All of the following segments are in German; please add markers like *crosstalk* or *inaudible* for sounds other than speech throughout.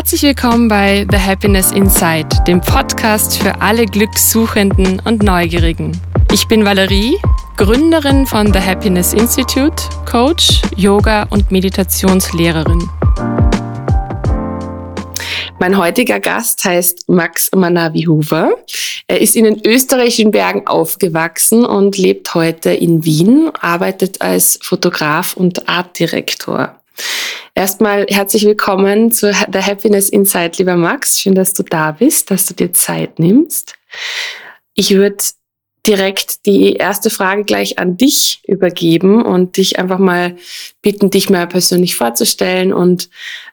Herzlich willkommen bei The Happiness Inside, dem Podcast für alle Glückssuchenden und Neugierigen. Ich bin Valerie, Gründerin von The Happiness Institute, Coach, Yoga und Meditationslehrerin. Mein heutiger Gast heißt Max Manavi Hoover. Er ist in den österreichischen Bergen aufgewachsen und lebt heute in Wien, arbeitet als Fotograf und Artdirektor. Erstmal herzlich willkommen zu der Happiness Inside, lieber Max. Schön, dass du da bist, dass du dir Zeit nimmst. Ich würde direkt die erste Frage gleich an dich übergeben und dich einfach mal bitten, dich mal persönlich vorzustellen und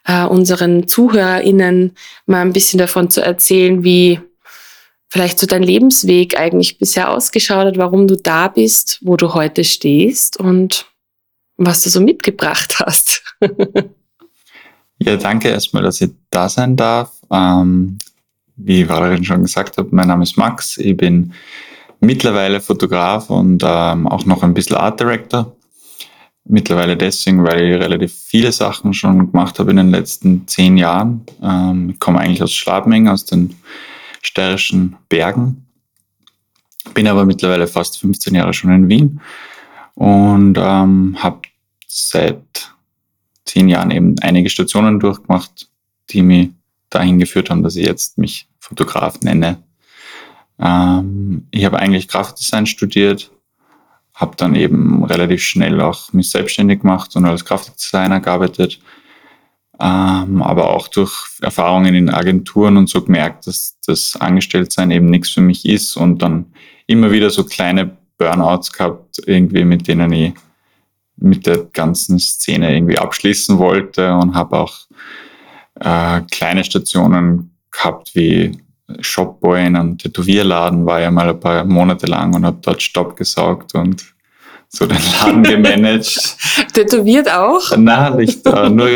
äh, unseren ZuhörerInnen mal ein bisschen davon zu erzählen, wie vielleicht so dein Lebensweg eigentlich bisher ausgeschaut hat, warum du da bist, wo du heute stehst und was du so mitgebracht hast. *laughs* ja, danke erstmal, dass ich da sein darf. Ähm, wie Valerin schon gesagt hat, mein Name ist Max. Ich bin mittlerweile Fotograf und ähm, auch noch ein bisschen Art Director. Mittlerweile deswegen, weil ich relativ viele Sachen schon gemacht habe in den letzten zehn Jahren. Ähm, ich komme eigentlich aus Schladming, aus den steirischen Bergen. Bin aber mittlerweile fast 15 Jahre schon in Wien und ähm, habe seit zehn Jahren eben einige Stationen durchgemacht, die mich dahin geführt haben, dass ich jetzt mich Fotograf nenne. Ähm, ich habe eigentlich Grafikdesign studiert, habe dann eben relativ schnell auch mich selbstständig gemacht und als Grafikdesigner gearbeitet, ähm, aber auch durch Erfahrungen in Agenturen und so gemerkt, dass das Angestelltsein eben nichts für mich ist und dann immer wieder so kleine Burnouts gehabt, irgendwie mit denen ich mit der ganzen Szene irgendwie abschließen wollte und habe auch äh, kleine Stationen gehabt wie Shopboy in einem Tätowierladen, war ja mal ein paar Monate lang und habe dort Stopp gesaugt und so den Laden *laughs* gemanagt. Tätowiert auch? Nein, nicht äh, nur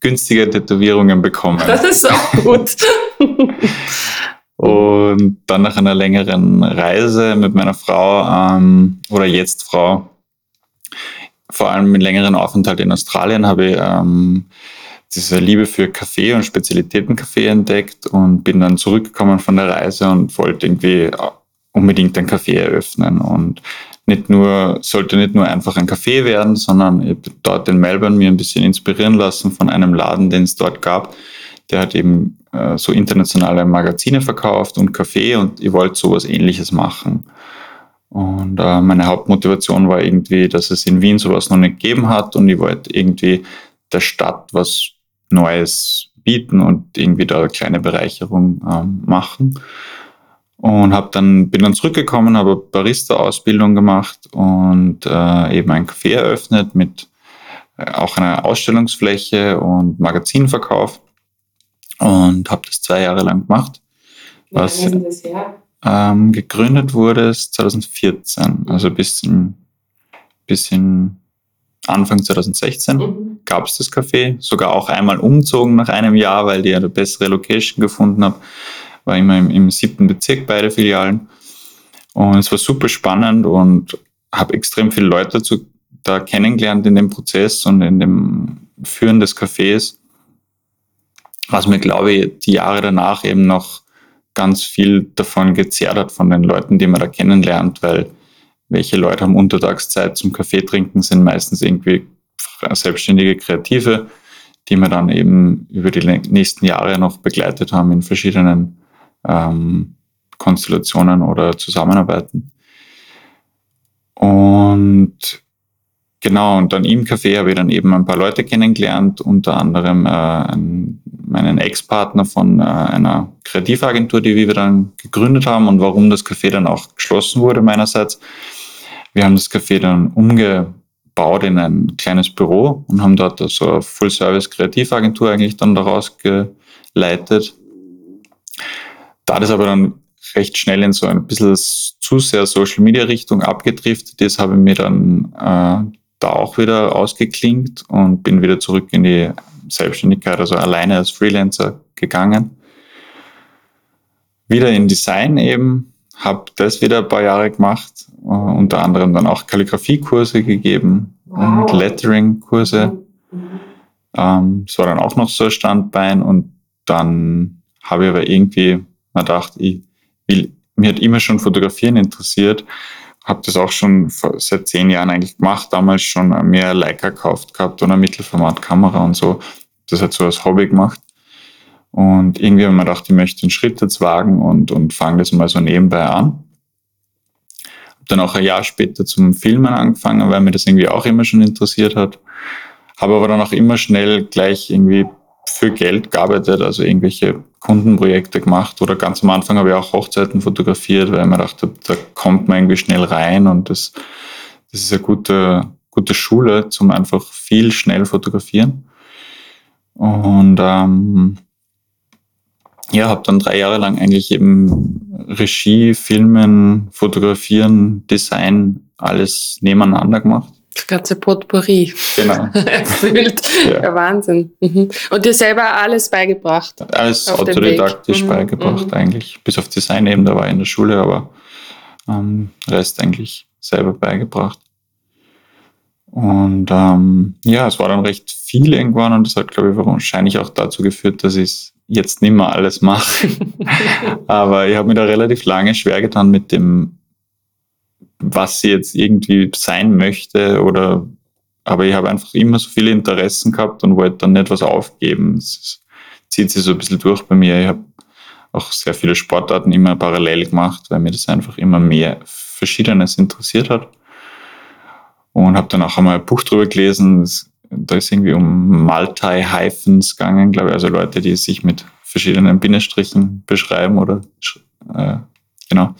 günstige Tätowierungen bekommen. Das ist auch gut. und dann nach einer längeren Reise mit meiner Frau ähm, oder jetzt Frau vor allem mit längeren Aufenthalt in Australien habe ich ähm, diese Liebe für Kaffee und Spezialitätenkaffee entdeckt und bin dann zurückgekommen von der Reise und wollte irgendwie unbedingt ein Café eröffnen und nicht nur, sollte nicht nur einfach ein Café werden, sondern ich habe dort in Melbourne mir ein bisschen inspirieren lassen von einem Laden, den es dort gab. Der hat eben äh, so internationale Magazine verkauft und Kaffee und ich wollte sowas ähnliches machen. Und äh, meine Hauptmotivation war irgendwie, dass es in Wien sowas noch nicht gegeben hat und ich wollte irgendwie der Stadt was Neues bieten und irgendwie da eine kleine Bereicherung ähm, machen. Und hab dann, bin dann zurückgekommen, habe Barista-Ausbildung gemacht und äh, eben ein Café eröffnet mit äh, auch einer Ausstellungsfläche und Magazinverkauf und habe das zwei Jahre lang gemacht. Wie was, her? Ähm, gegründet wurde es 2014, also bis in, bis in Anfang 2016 mhm. gab es das Café. Sogar auch einmal umzogen nach einem Jahr, weil die eine bessere Location gefunden haben. War immer im, im siebten Bezirk beide Filialen. Und es war super spannend und habe extrem viele Leute dazu da kennengelernt in dem Prozess und in dem Führen des Cafés. Was mir, glaube ich, die Jahre danach eben noch ganz viel davon gezerrt hat, von den Leuten, die man da kennenlernt, weil welche Leute haben Untertagszeit zum Kaffee trinken, sind meistens irgendwie selbstständige Kreative, die wir dann eben über die nächsten Jahre noch begleitet haben in verschiedenen ähm, Konstellationen oder Zusammenarbeiten. Und Genau, und dann im Café habe ich dann eben ein paar Leute kennengelernt, unter anderem äh, einen, meinen Ex-Partner von äh, einer Kreativagentur, die wir dann gegründet haben und warum das Café dann auch geschlossen wurde meinerseits. Wir haben das Café dann umgebaut in ein kleines Büro und haben dort so eine Full-Service-Kreativagentur eigentlich dann daraus geleitet. Da das aber dann recht schnell in so ein bisschen zu sehr Social-Media-Richtung abgedriftet ist, habe ich mir dann äh, da auch wieder ausgeklingt und bin wieder zurück in die Selbstständigkeit, also alleine als Freelancer gegangen. Wieder in Design eben, habe das wieder ein paar Jahre gemacht, uh, unter anderem dann auch Kalligrafiekurse gegeben wow. und Lettering-Kurse. Mhm. Ähm, das war dann auch noch so ein Standbein und dann habe ich aber irgendwie mir gedacht, ich will, mir hat immer schon Fotografieren interessiert, habe das auch schon seit zehn Jahren eigentlich gemacht, damals schon mehr Leica gekauft gehabt und eine Mittelformatkamera und so. Das hat so als Hobby gemacht. Und irgendwie habe ich gedacht, ich möchte einen Schritt jetzt wagen und, und fange das mal so nebenbei an. Habe dann auch ein Jahr später zum Filmen angefangen, weil mir das irgendwie auch immer schon interessiert hat. Habe aber dann auch immer schnell gleich irgendwie für Geld gearbeitet, also irgendwelche Kundenprojekte gemacht oder ganz am Anfang habe ich auch Hochzeiten fotografiert, weil ich mir dachte, da kommt man irgendwie schnell rein und das, das ist eine gute, gute Schule zum einfach viel schnell fotografieren. Und ähm, ja, habe dann drei Jahre lang eigentlich eben Regie, Filmen, Fotografieren, Design, alles nebeneinander gemacht. Das ganze Potpourri. Genau. *laughs* Erfüllt. Ja. ja. Wahnsinn. Mhm. Und dir selber alles beigebracht? Alles autodidaktisch mhm. beigebracht mhm. eigentlich. Bis auf Design eben, da war ich in der Schule, aber ähm, Rest eigentlich selber beigebracht. Und ähm, ja, es war dann recht viel irgendwann und das hat, glaube ich, wahrscheinlich auch dazu geführt, dass ich es jetzt nicht mehr alles mache. *laughs* Aber ich habe mir da relativ lange schwer getan mit dem, was sie jetzt irgendwie sein möchte oder aber ich habe einfach immer so viele Interessen gehabt und wollte dann nicht was aufgeben. Es zieht sich so ein bisschen durch bei mir. Ich habe auch sehr viele Sportarten immer parallel gemacht, weil mir das einfach immer mehr Verschiedenes interessiert hat. Und habe dann auch einmal ein Buch drüber gelesen. Da ist irgendwie um Multi-Hyphens gegangen, glaube ich. Also Leute, die sich mit verschiedenen Bindestrichen beschreiben oder äh, genau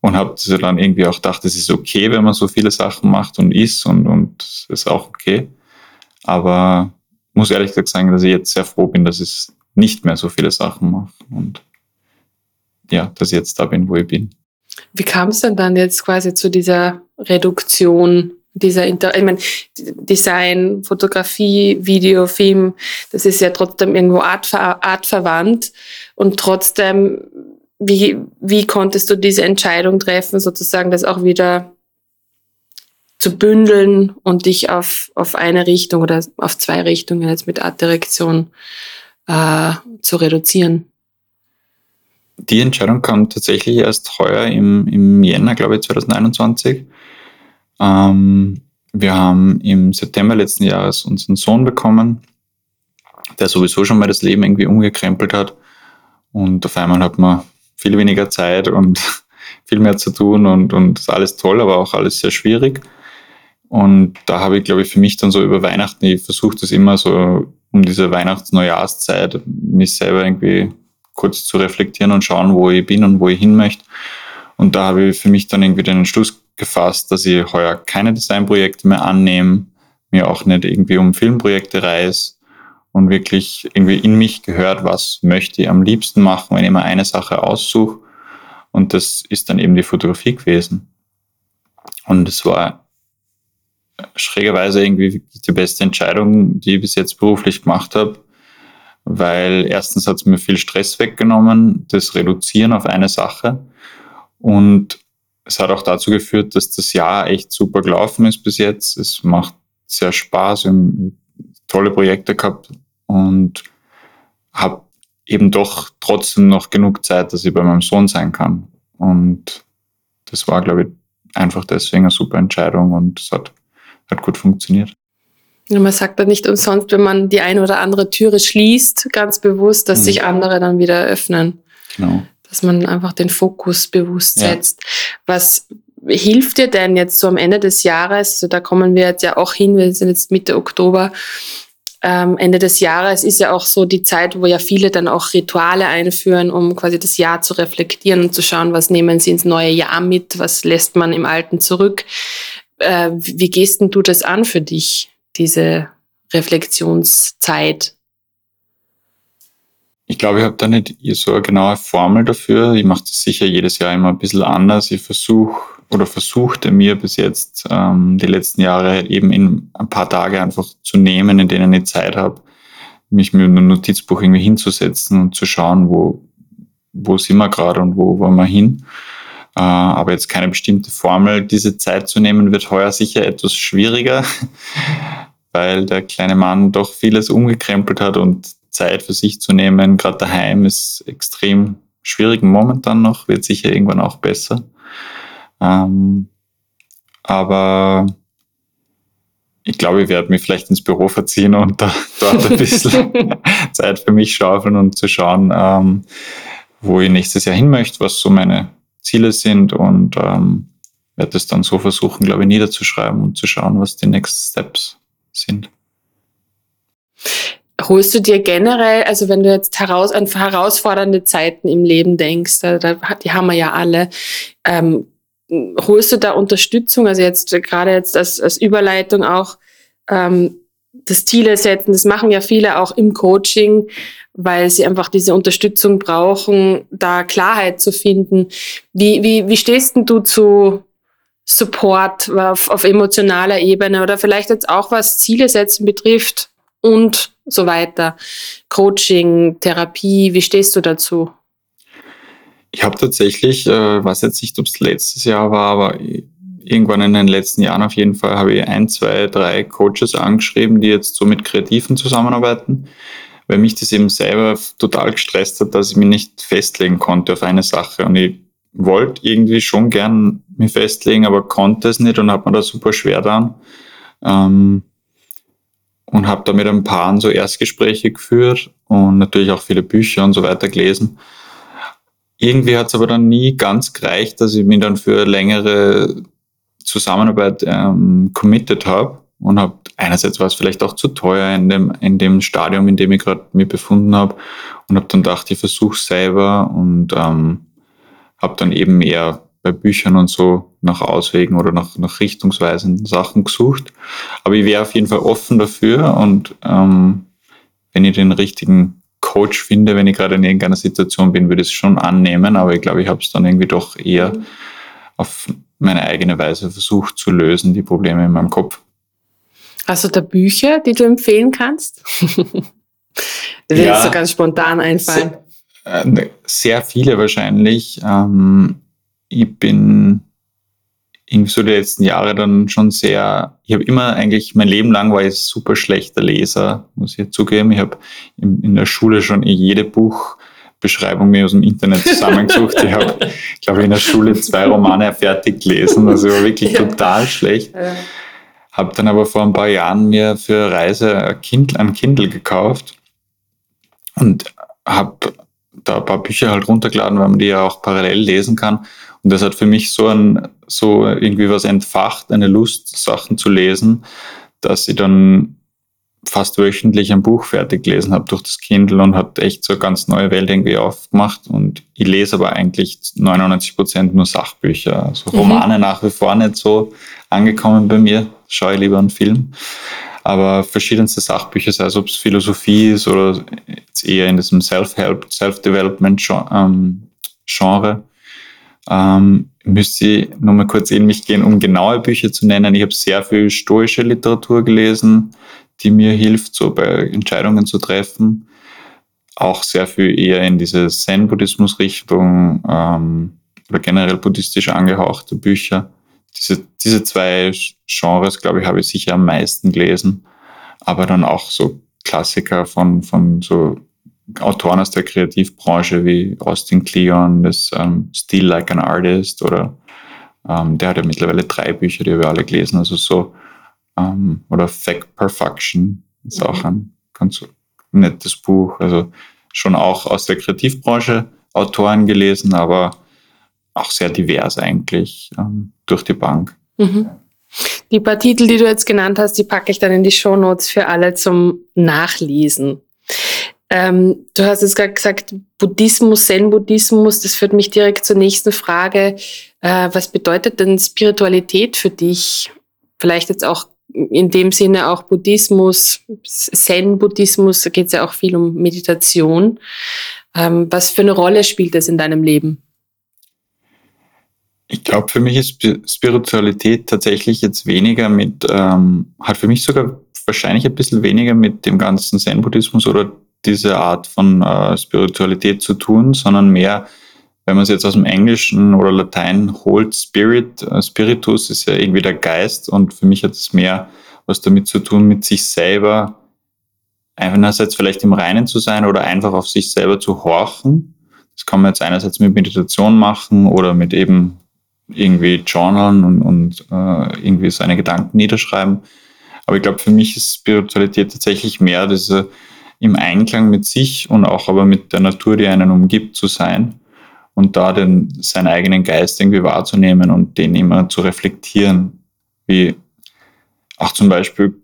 und habe dann irgendwie auch gedacht, es ist okay, wenn man so viele Sachen macht und isst und, und ist auch okay. Aber muss ehrlich gesagt sagen, dass ich jetzt sehr froh bin, dass ich nicht mehr so viele Sachen mache und ja, dass ich jetzt da bin, wo ich bin. Wie kam es denn dann jetzt quasi zu dieser Reduktion dieser Inter ich meine, Design, Fotografie, Video, Film, das ist ja trotzdem irgendwo artver artverwandt und trotzdem wie, wie konntest du diese Entscheidung treffen, sozusagen das auch wieder zu bündeln und dich auf, auf eine Richtung oder auf zwei Richtungen jetzt mit Artdirektion äh, zu reduzieren? Die Entscheidung kam tatsächlich erst heuer im, im Jänner, glaube ich, 2021. Ähm, wir haben im September letzten Jahres unseren Sohn bekommen, der sowieso schon mal das Leben irgendwie umgekrempelt hat. Und auf einmal hat man viel weniger Zeit und *laughs* viel mehr zu tun und, und ist alles toll, aber auch alles sehr schwierig. Und da habe ich, glaube ich, für mich dann so über Weihnachten, ich versuche das immer so um diese Weihnachts-Neujahrszeit, mich selber irgendwie kurz zu reflektieren und schauen, wo ich bin und wo ich hin möchte. Und da habe ich für mich dann irgendwie den Entschluss gefasst, dass ich heuer keine Designprojekte mehr annehme, mir auch nicht irgendwie um Filmprojekte reise, und wirklich irgendwie in mich gehört, was möchte ich am liebsten machen, wenn ich mir eine Sache aussuche. Und das ist dann eben die Fotografie gewesen. Und es war schrägerweise irgendwie die beste Entscheidung, die ich bis jetzt beruflich gemacht habe, weil erstens hat es mir viel Stress weggenommen, das Reduzieren auf eine Sache. Und es hat auch dazu geführt, dass das Jahr echt super gelaufen ist bis jetzt. Es macht sehr Spaß. Wir tolle Projekte gehabt und habe eben doch trotzdem noch genug Zeit, dass ich bei meinem Sohn sein kann. Und das war, glaube ich, einfach deswegen eine super Entscheidung und es hat, hat gut funktioniert. Ja, man sagt dann nicht umsonst, wenn man die eine oder andere Türe schließt, ganz bewusst, dass mhm. sich andere dann wieder öffnen. Genau. Dass man einfach den Fokus bewusst setzt. Was hilft dir denn jetzt so am Ende des Jahres? Also da kommen wir jetzt ja auch hin, wir sind jetzt Mitte Oktober ähm, Ende des Jahres ist ja auch so die Zeit, wo ja viele dann auch Rituale einführen, um quasi das Jahr zu reflektieren und zu schauen, was nehmen sie ins neue Jahr mit, was lässt man im Alten zurück. Äh, wie gehst denn du das an für dich, diese Reflexionszeit? Ich glaube, ich habe da nicht so eine genaue Formel dafür. Ich mache das sicher jedes Jahr immer ein bisschen anders. Ich versuche oder versuchte mir bis jetzt ähm, die letzten Jahre eben in ein paar Tage einfach zu nehmen, in denen ich Zeit habe, mich mit einem Notizbuch irgendwie hinzusetzen und zu schauen, wo, wo sind wir gerade und wo wollen wir hin. Äh, aber jetzt keine bestimmte Formel. Diese Zeit zu nehmen wird heuer sicher etwas schwieriger, *laughs* weil der kleine Mann doch vieles umgekrempelt hat und Zeit für sich zu nehmen, gerade daheim, ist extrem schwierig momentan noch, wird sicher irgendwann auch besser. Ähm, aber ich glaube, ich werde mich vielleicht ins Büro verziehen und da, dort ein bisschen *laughs* *laughs* Zeit für mich schaufeln und zu schauen, ähm, wo ich nächstes Jahr hin möchte, was so meine Ziele sind und ähm, werde es dann so versuchen, glaube ich, niederzuschreiben und zu schauen, was die Next Steps sind. Holst du dir generell, also wenn du jetzt heraus, an herausfordernde Zeiten im Leben denkst, da, die haben wir ja alle, ähm, holst du da Unterstützung? Also jetzt gerade jetzt als, als Überleitung auch ähm, das Ziele setzen, das machen ja viele auch im Coaching, weil sie einfach diese Unterstützung brauchen, da Klarheit zu finden. Wie, wie, wie stehst denn du zu Support auf, auf emotionaler Ebene oder vielleicht jetzt auch was Ziele setzen betrifft und so weiter? Coaching, Therapie, wie stehst du dazu? Ich habe tatsächlich, äh, weiß jetzt nicht, ob es letztes Jahr war, aber irgendwann in den letzten Jahren auf jeden Fall habe ich ein, zwei, drei Coaches angeschrieben, die jetzt so mit Kreativen zusammenarbeiten, weil mich das eben selber total gestresst hat, dass ich mich nicht festlegen konnte auf eine Sache. Und ich wollte irgendwie schon gern mich festlegen, aber konnte es nicht und hat mir da super schwer dann. Ähm, und habe da mit ein paar so Erstgespräche geführt und natürlich auch viele Bücher und so weiter gelesen. Irgendwie hat es aber dann nie ganz gereicht, dass ich mich dann für längere Zusammenarbeit ähm, committed habe und habe einerseits war es vielleicht auch zu teuer in dem in dem Stadium, in dem ich gerade mich befunden habe und habe dann gedacht, ich versuche selber und ähm, habe dann eben eher bei Büchern und so nach Auswegen oder nach, nach richtungsweisenden Sachen gesucht. Aber ich wäre auf jeden Fall offen dafür und ähm, wenn ich den richtigen Coach finde, wenn ich gerade in irgendeiner Situation bin, würde ich es schon annehmen, aber ich glaube, ich habe es dann irgendwie doch eher mhm. auf meine eigene Weise versucht zu lösen, die Probleme in meinem Kopf. Hast du da Bücher, die du empfehlen kannst? *laughs* das ja, jetzt so ganz spontan einfallen. Sehr, äh, sehr viele wahrscheinlich. Ähm, ich bin irgendwie so die letzten Jahre dann schon sehr, ich habe immer eigentlich, mein Leben lang war ich super schlechter Leser, muss ich zugeben. Ich habe in, in der Schule schon jede Buchbeschreibung mir aus dem Internet zusammengesucht. ich habe, glaube ich, in der Schule zwei Romane fertig gelesen, also war wirklich *laughs* ja. total schlecht. Ja. Habe dann aber vor ein paar Jahren mir für Reise ein Kindle, ein Kindle gekauft und habe da ein paar Bücher halt runtergeladen, weil man die ja auch parallel lesen kann. Und das hat für mich so ein, so irgendwie was entfacht, eine Lust, Sachen zu lesen, dass ich dann fast wöchentlich ein Buch fertig gelesen habe durch das Kindle und hat echt so eine ganz neue Welt irgendwie aufgemacht. Und ich lese aber eigentlich 99 Prozent nur Sachbücher. Also Romane mhm. nach wie vor nicht so angekommen bei mir. Schaue ich lieber einen Film. Aber verschiedenste Sachbücher, sei es ob es Philosophie ist oder jetzt eher in diesem Self-Help, Self-Development-Genre. Ähm, müsste ich nur mal kurz in mich gehen, um genaue Bücher zu nennen. Ich habe sehr viel stoische Literatur gelesen, die mir hilft, so bei Entscheidungen zu treffen. Auch sehr viel eher in diese Zen-Buddhismus-Richtung ähm, oder generell buddhistisch angehauchte Bücher. Diese, diese zwei Genres, glaube ich, habe ich sicher am meisten gelesen. Aber dann auch so Klassiker von, von so Autoren aus der Kreativbranche wie Austin Kleon, das ähm, Still Like an Artist oder ähm, der hat ja mittlerweile drei Bücher, die wir alle gelesen, also so ähm, oder Fact Perfection ist auch ein ganz nettes Buch, also schon auch aus der Kreativbranche Autoren gelesen, aber auch sehr divers eigentlich ähm, durch die Bank. Mhm. Die paar Titel, die du jetzt genannt hast, die packe ich dann in die Show Notes für alle zum Nachlesen. Ähm, du hast jetzt gerade gesagt, Buddhismus, Zen-Buddhismus, das führt mich direkt zur nächsten Frage. Äh, was bedeutet denn Spiritualität für dich? Vielleicht jetzt auch in dem Sinne auch Buddhismus, Zen-Buddhismus, da geht es ja auch viel um Meditation. Ähm, was für eine Rolle spielt das in deinem Leben? Ich glaube, für mich ist Spiritualität tatsächlich jetzt weniger mit, ähm, hat für mich sogar wahrscheinlich ein bisschen weniger mit dem ganzen Zen-Buddhismus oder diese Art von äh, Spiritualität zu tun, sondern mehr, wenn man es jetzt aus dem Englischen oder Latein holt, Spirit, äh, Spiritus ist ja irgendwie der Geist und für mich hat es mehr was damit zu tun, mit sich selber einerseits vielleicht im Reinen zu sein oder einfach auf sich selber zu horchen. Das kann man jetzt einerseits mit Meditation machen oder mit eben irgendwie journalen und, und äh, irgendwie seine Gedanken niederschreiben. Aber ich glaube, für mich ist Spiritualität tatsächlich mehr diese im Einklang mit sich und auch aber mit der Natur, die einen umgibt, zu sein und da den, seinen eigenen Geist irgendwie wahrzunehmen und den immer zu reflektieren. Wie auch zum Beispiel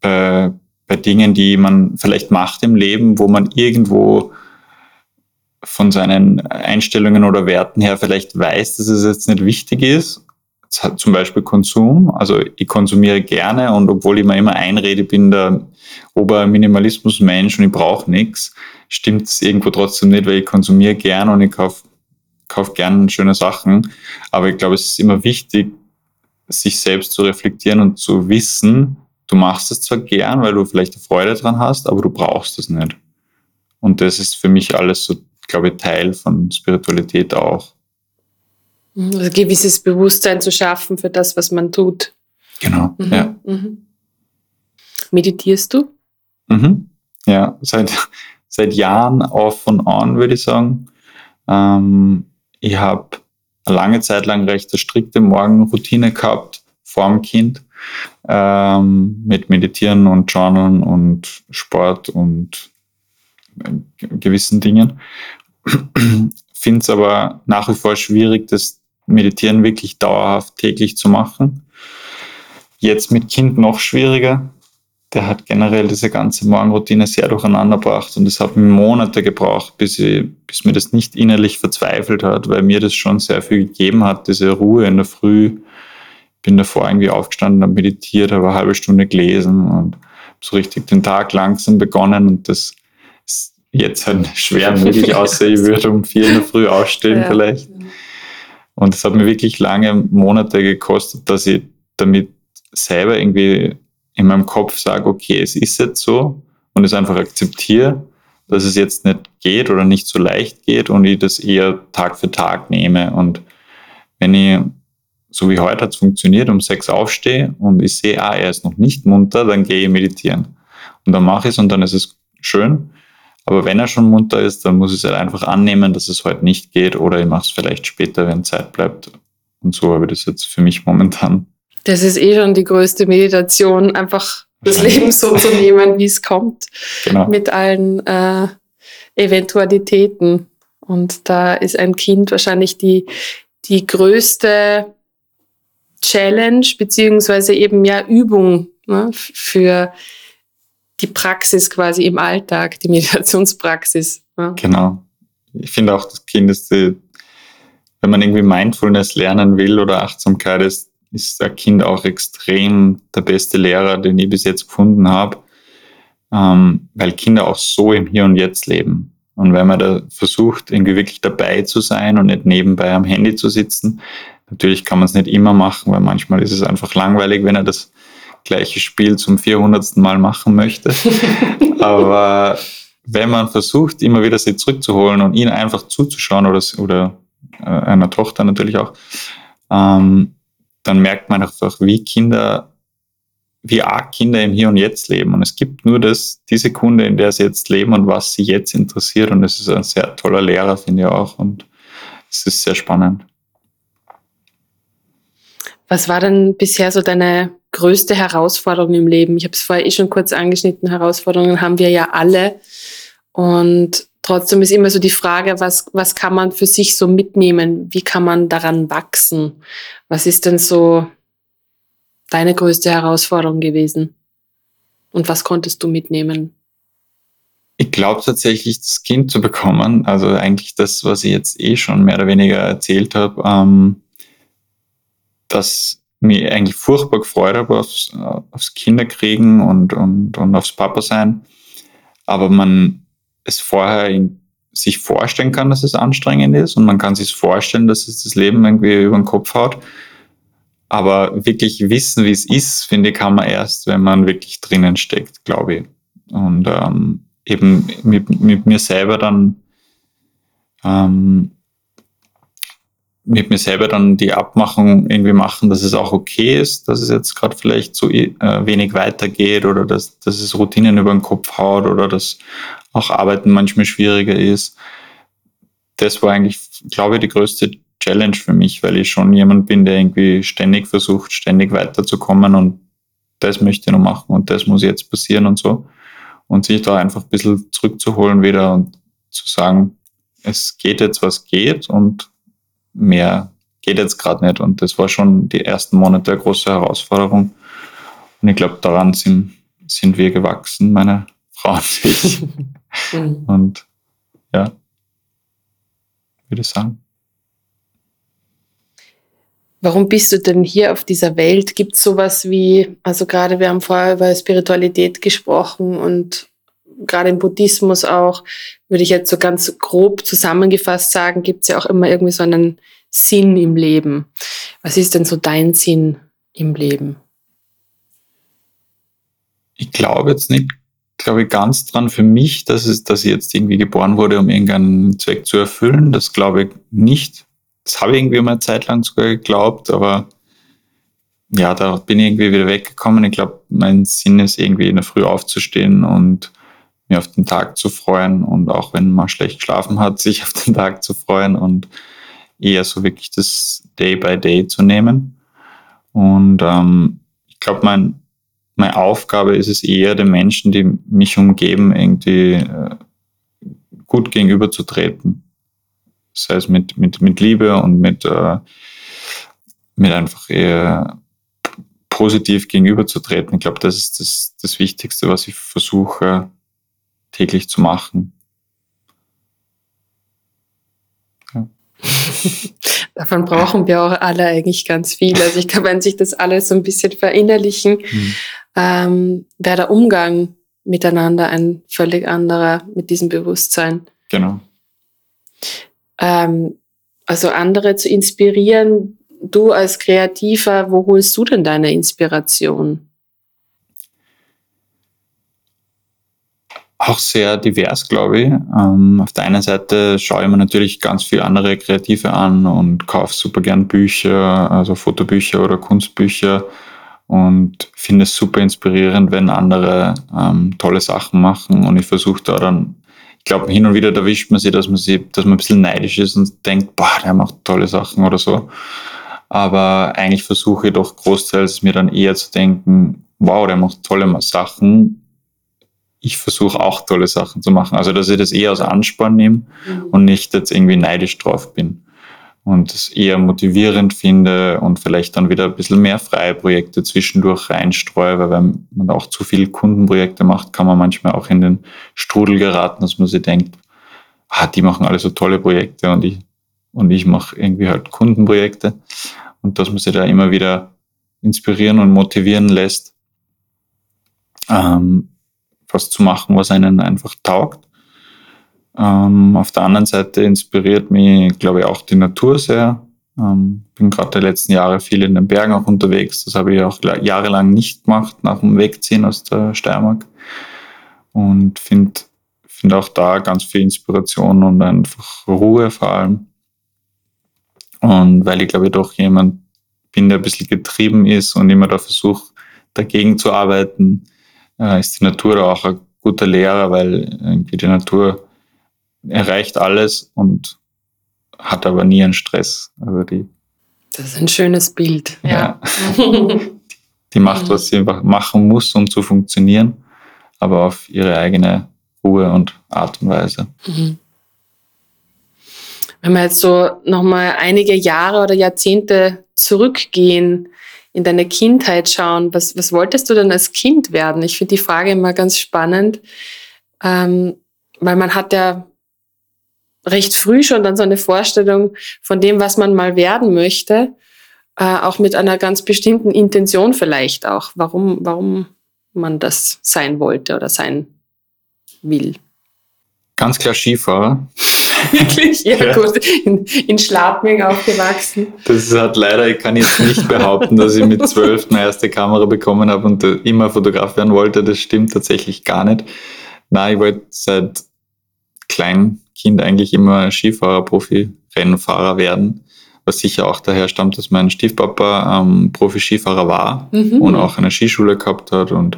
bei, bei Dingen, die man vielleicht macht im Leben, wo man irgendwo von seinen Einstellungen oder Werten her vielleicht weiß, dass es jetzt nicht wichtig ist. Zum Beispiel Konsum. Also ich konsumiere gerne und obwohl ich mir immer einrede, bin der Oberminimalismus-Mensch und ich brauche nichts, stimmt es irgendwo trotzdem nicht, weil ich konsumiere gerne und ich kaufe kauf gerne schöne Sachen. Aber ich glaube, es ist immer wichtig, sich selbst zu reflektieren und zu wissen, du machst es zwar gern, weil du vielleicht Freude dran hast, aber du brauchst es nicht. Und das ist für mich alles so glaube ich, Teil von Spiritualität auch. Also gewisses Bewusstsein zu schaffen für das, was man tut. Genau, mhm. ja. Mhm. Meditierst du? Mhm. Ja, seit, seit Jahren off und on, würde ich sagen. Ähm, ich habe eine lange Zeit lang recht strikte Morgenroutine gehabt, vor dem Kind, ähm, mit Meditieren und Journalen und Sport und gewissen Dingen. *clears throat* Finde es aber nach wie vor schwierig, das Meditieren wirklich dauerhaft täglich zu machen. Jetzt mit Kind noch schwieriger. Der hat generell diese ganze Morgenroutine sehr durcheinander gebracht und es hat Monate gebraucht, bis, ich, bis mir das nicht innerlich verzweifelt hat, weil mir das schon sehr viel gegeben hat, diese Ruhe in der Früh. Bin davor irgendwie aufgestanden, habe meditiert, habe eine halbe Stunde gelesen und so richtig den Tag langsam begonnen und das jetzt halt schwer *laughs* möglich außer ich würde um vier in der Früh aufstehen ja. vielleicht. Und es hat mir wirklich lange Monate gekostet, dass ich damit selber irgendwie in meinem Kopf sage, okay, es ist jetzt so und es einfach akzeptiere, dass es jetzt nicht geht oder nicht so leicht geht und ich das eher Tag für Tag nehme. Und wenn ich, so wie heute hat es funktioniert, um sechs aufstehe und ich sehe, ah, er ist noch nicht munter, dann gehe ich meditieren. Und dann mache ich es und dann ist es schön. Aber wenn er schon munter ist, dann muss ich es halt einfach annehmen, dass es heute nicht geht oder ich mache es vielleicht später, wenn Zeit bleibt. Und so habe ich das jetzt für mich momentan. Das ist eh schon die größte Meditation, einfach das Leben so zu nehmen, wie es kommt. Genau. Mit allen äh, Eventualitäten. Und da ist ein Kind wahrscheinlich die, die größte Challenge, beziehungsweise eben ja Übung ne, für die Praxis quasi im Alltag, die Meditationspraxis. Ja. Genau. Ich finde auch, das Kind ist, die, wenn man irgendwie Mindfulness lernen will oder Achtsamkeit, ist, ist ein Kind auch extrem der beste Lehrer, den ich bis jetzt gefunden habe, ähm, weil Kinder auch so im Hier und Jetzt leben. Und wenn man da versucht, irgendwie wirklich dabei zu sein und nicht nebenbei am Handy zu sitzen, natürlich kann man es nicht immer machen, weil manchmal ist es einfach langweilig, wenn er das gleiche Spiel zum 400. Mal machen möchte. *laughs* Aber wenn man versucht, immer wieder sie zurückzuholen und ihnen einfach zuzuschauen oder, oder äh, einer Tochter natürlich auch, ähm, dann merkt man einfach, wie Kinder, wie arg Kinder im Hier und Jetzt leben. Und es gibt nur das, die Sekunde, in der sie jetzt leben und was sie jetzt interessiert. Und es ist ein sehr toller Lehrer, finde ich auch. Und es ist sehr spannend. Was war denn bisher so deine größte Herausforderung im Leben? Ich habe es vorher eh schon kurz angeschnitten. Herausforderungen haben wir ja alle. Und trotzdem ist immer so die Frage, was, was kann man für sich so mitnehmen? Wie kann man daran wachsen? Was ist denn so deine größte Herausforderung gewesen? Und was konntest du mitnehmen? Ich glaube tatsächlich, das Kind zu bekommen, also eigentlich das, was ich jetzt eh schon mehr oder weniger erzählt habe, ähm, dass mir eigentlich furchtbar gefreut habe aufs, aufs Kinderkriegen und, und, und aufs Papa sein. Aber man es vorher sich vorstellen kann, dass es anstrengend ist und man kann sich vorstellen, dass es das Leben irgendwie über den Kopf haut. Aber wirklich wissen, wie es ist, finde ich, kann man erst, wenn man wirklich drinnen steckt, glaube ich. Und ähm, eben mit, mit mir selber dann ähm, mit mir selber dann die Abmachung irgendwie machen, dass es auch okay ist, dass es jetzt gerade vielleicht so äh, wenig weitergeht oder dass, dass es Routinen über den Kopf haut oder dass auch Arbeiten manchmal schwieriger ist. Das war eigentlich, glaube ich, die größte Challenge für mich, weil ich schon jemand bin, der irgendwie ständig versucht, ständig weiterzukommen und das möchte ich noch machen und das muss jetzt passieren und so. Und sich da einfach ein bisschen zurückzuholen wieder und zu sagen, es geht jetzt, was geht und mehr geht jetzt gerade nicht. Und das war schon die ersten Monate eine große Herausforderung. Und ich glaube, daran sind, sind wir gewachsen, meine Frau und ich. *laughs* Mhm. und ja, würde ich sagen. Warum bist du denn hier auf dieser Welt? Gibt es sowas wie, also gerade wir haben vorher über Spiritualität gesprochen und gerade im Buddhismus auch, würde ich jetzt so ganz grob zusammengefasst sagen, gibt es ja auch immer irgendwie so einen Sinn im Leben. Was ist denn so dein Sinn im Leben? Ich glaube jetzt nicht, glaube ich, ganz dran für mich, dass, es, dass ich jetzt irgendwie geboren wurde, um irgendeinen Zweck zu erfüllen. Das glaube ich nicht. Das habe ich irgendwie mal eine Zeit lang sogar geglaubt, aber ja, da bin ich irgendwie wieder weggekommen. Ich glaube, mein Sinn ist irgendwie in der Früh aufzustehen und mir auf den Tag zu freuen und auch wenn man schlecht geschlafen hat, *laughs* sich auf den Tag zu freuen und eher so wirklich das Day by Day zu nehmen. Und ähm, ich glaube, mein, meine Aufgabe ist es eher, den Menschen, die mich umgeben, irgendwie äh, gut gegenüberzutreten. Sei es mit, mit, mit Liebe und mit, äh, mit einfach eher positiv gegenüberzutreten. Ich glaube, das ist das, das Wichtigste, was ich versuche täglich zu machen. Ja. *laughs* Davon brauchen wir auch alle eigentlich ganz viel. Also ich glaube, wenn sich das alles so ein bisschen verinnerlichen, mhm. ähm, wäre der Umgang miteinander ein völlig anderer mit diesem Bewusstsein. Genau. Ähm, also andere zu inspirieren, du als Kreativer, wo holst du denn deine Inspiration? Auch sehr divers, glaube ich. Ähm, auf der einen Seite schaue ich mir natürlich ganz viele andere Kreative an und kaufe super gern Bücher, also Fotobücher oder Kunstbücher und finde es super inspirierend, wenn andere ähm, tolle Sachen machen und ich versuche da dann, ich glaube, hin und wieder erwischt man sich, dass man sich, dass man ein bisschen neidisch ist und denkt, boah, der macht tolle Sachen oder so. Aber eigentlich versuche ich doch großteils mir dann eher zu denken, wow, der macht tolle Sachen ich versuche auch tolle Sachen zu machen. Also, dass ich das eher als Ansporn nehme mhm. und nicht jetzt irgendwie neidisch drauf bin. Und es eher motivierend finde und vielleicht dann wieder ein bisschen mehr freie Projekte zwischendurch reinstreue, weil wenn man auch zu viel Kundenprojekte macht, kann man manchmal auch in den Strudel geraten, dass man sich denkt, ah, die machen alle so tolle Projekte und ich, und ich mache irgendwie halt Kundenprojekte. Und dass man sich da immer wieder inspirieren und motivieren lässt. Ähm, was zu machen, was einen einfach taugt. Ähm, auf der anderen Seite inspiriert mich, glaube ich, auch die Natur sehr. Ähm, bin gerade die letzten Jahre viel in den Bergen auch unterwegs. Das habe ich auch jahrelang nicht gemacht nach dem Wegziehen aus der Steiermark. Und finde find auch da ganz viel Inspiration und einfach Ruhe vor allem. Und weil ich, glaube ich, doch jemand bin, der ein bisschen getrieben ist und immer da versucht, dagegen zu arbeiten, äh, ist die Natur auch ein guter Lehrer, weil irgendwie die Natur erreicht alles und hat aber nie einen Stress. Also die, das ist ein schönes Bild. Ja. ja. *laughs* die macht, was sie machen muss, um zu funktionieren, aber auf ihre eigene Ruhe und Art und Weise. Mhm. Wenn wir jetzt so nochmal einige Jahre oder Jahrzehnte zurückgehen, in deine Kindheit schauen. Was, was wolltest du denn als Kind werden? Ich finde die Frage immer ganz spannend, ähm, weil man hat ja recht früh schon dann so eine Vorstellung von dem, was man mal werden möchte, äh, auch mit einer ganz bestimmten Intention vielleicht auch, warum, warum man das sein wollte oder sein will. Ganz klar Skifahrer. *laughs* Wirklich? Ja, ja, gut. In, in Schladming aufgewachsen. Das hat leider, ich kann jetzt nicht behaupten, dass ich mit zwölf meine erste Kamera bekommen habe und immer Fotograf werden wollte. Das stimmt tatsächlich gar nicht. Nein, ich wollte seit Kleinkind eigentlich immer Skifahrer, Profi, Rennfahrer werden. was sicher auch daher stammt, dass mein Stiefpapa ähm, Profi-Skifahrer war mhm. und auch eine Skischule gehabt hat und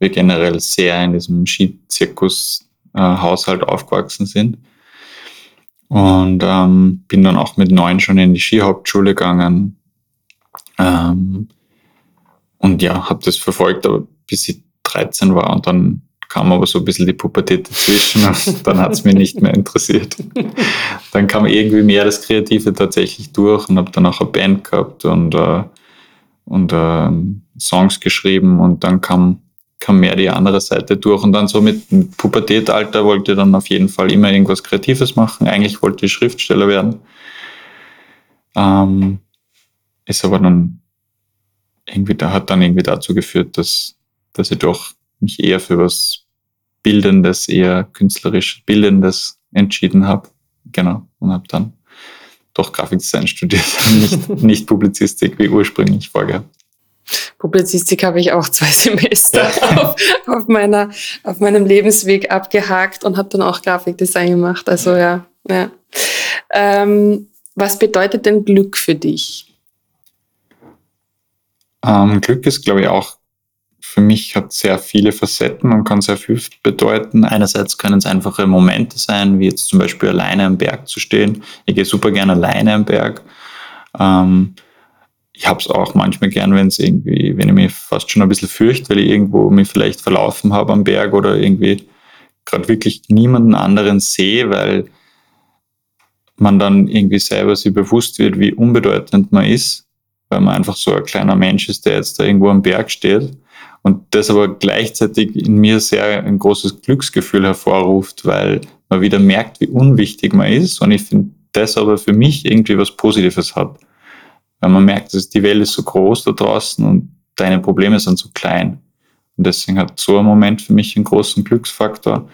wir generell sehr in diesem Skizirkus-Haushalt äh, aufgewachsen sind. Und ähm, bin dann auch mit neun schon in die Skihauptschule gegangen. Ähm, und ja, habe das verfolgt, aber bis ich 13 war und dann kam aber so ein bisschen die Pubertät dazwischen und *laughs* dann hat es mich nicht mehr interessiert. Dann kam irgendwie mehr das Kreative tatsächlich durch und habe dann auch eine Band gehabt und, äh, und äh, Songs geschrieben und dann kam, kam mehr die andere Seite durch und dann so mit Pubertätalter wollte ich dann auf jeden Fall immer irgendwas Kreatives machen. Eigentlich wollte ich Schriftsteller werden. Ähm, ist aber dann irgendwie, da hat dann irgendwie dazu geführt, dass, dass ich doch mich eher für was Bildendes, eher künstlerisch Bildendes entschieden habe. Genau. Und habe dann doch Grafikdesign *laughs* studiert, nicht, nicht Publizistik wie ursprünglich vorgehabt. Publizistik habe ich auch zwei *laughs* Semester ja. auf, auf, meiner, auf meinem Lebensweg abgehakt und habe dann auch Grafikdesign gemacht. Also ja, ja. Ähm, was bedeutet denn Glück für dich? Ähm, Glück ist, glaube ich, auch für mich hat sehr viele Facetten und kann sehr viel bedeuten. Einerseits können es einfache Momente sein, wie jetzt zum Beispiel alleine am Berg zu stehen. Ich gehe super gerne alleine am Berg. Ähm, ich habe es auch manchmal gern, wenn es irgendwie, wenn ich mich fast schon ein bisschen fürchte, weil ich irgendwo mich vielleicht verlaufen habe am Berg oder irgendwie gerade wirklich niemanden anderen sehe, weil man dann irgendwie selber sich bewusst wird, wie unbedeutend man ist, weil man einfach so ein kleiner Mensch ist, der jetzt da irgendwo am Berg steht und das aber gleichzeitig in mir sehr ein großes Glücksgefühl hervorruft, weil man wieder merkt, wie unwichtig man ist. Und ich finde, das aber für mich irgendwie was Positives hat. Weil man merkt, dass die Welt ist so groß da draußen und deine Probleme sind so klein. Und deswegen hat so ein Moment für mich einen großen Glücksfaktor.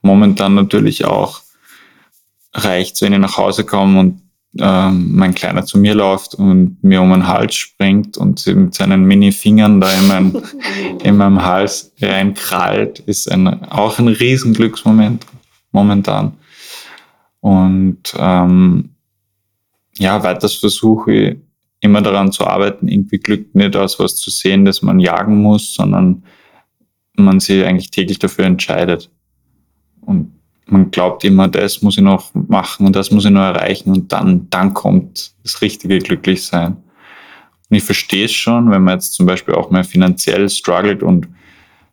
Momentan natürlich auch reicht, wenn ich nach Hause komme und ähm, mein Kleiner zu mir läuft und mir um den Hals springt und mit seinen Mini-Fingern da in, mein, *laughs* in meinem Hals reinkrallt, ist ein, auch ein Riesenglücksmoment momentan. Und ähm, ja, weiters versuche ich immer daran zu arbeiten, irgendwie Glück nicht als was zu sehen, das man jagen muss, sondern man sich eigentlich täglich dafür entscheidet. Und man glaubt immer, das muss ich noch machen und das muss ich noch erreichen und dann, dann kommt das richtige Glücklichsein. Und ich verstehe es schon, wenn man jetzt zum Beispiel auch mal finanziell struggelt und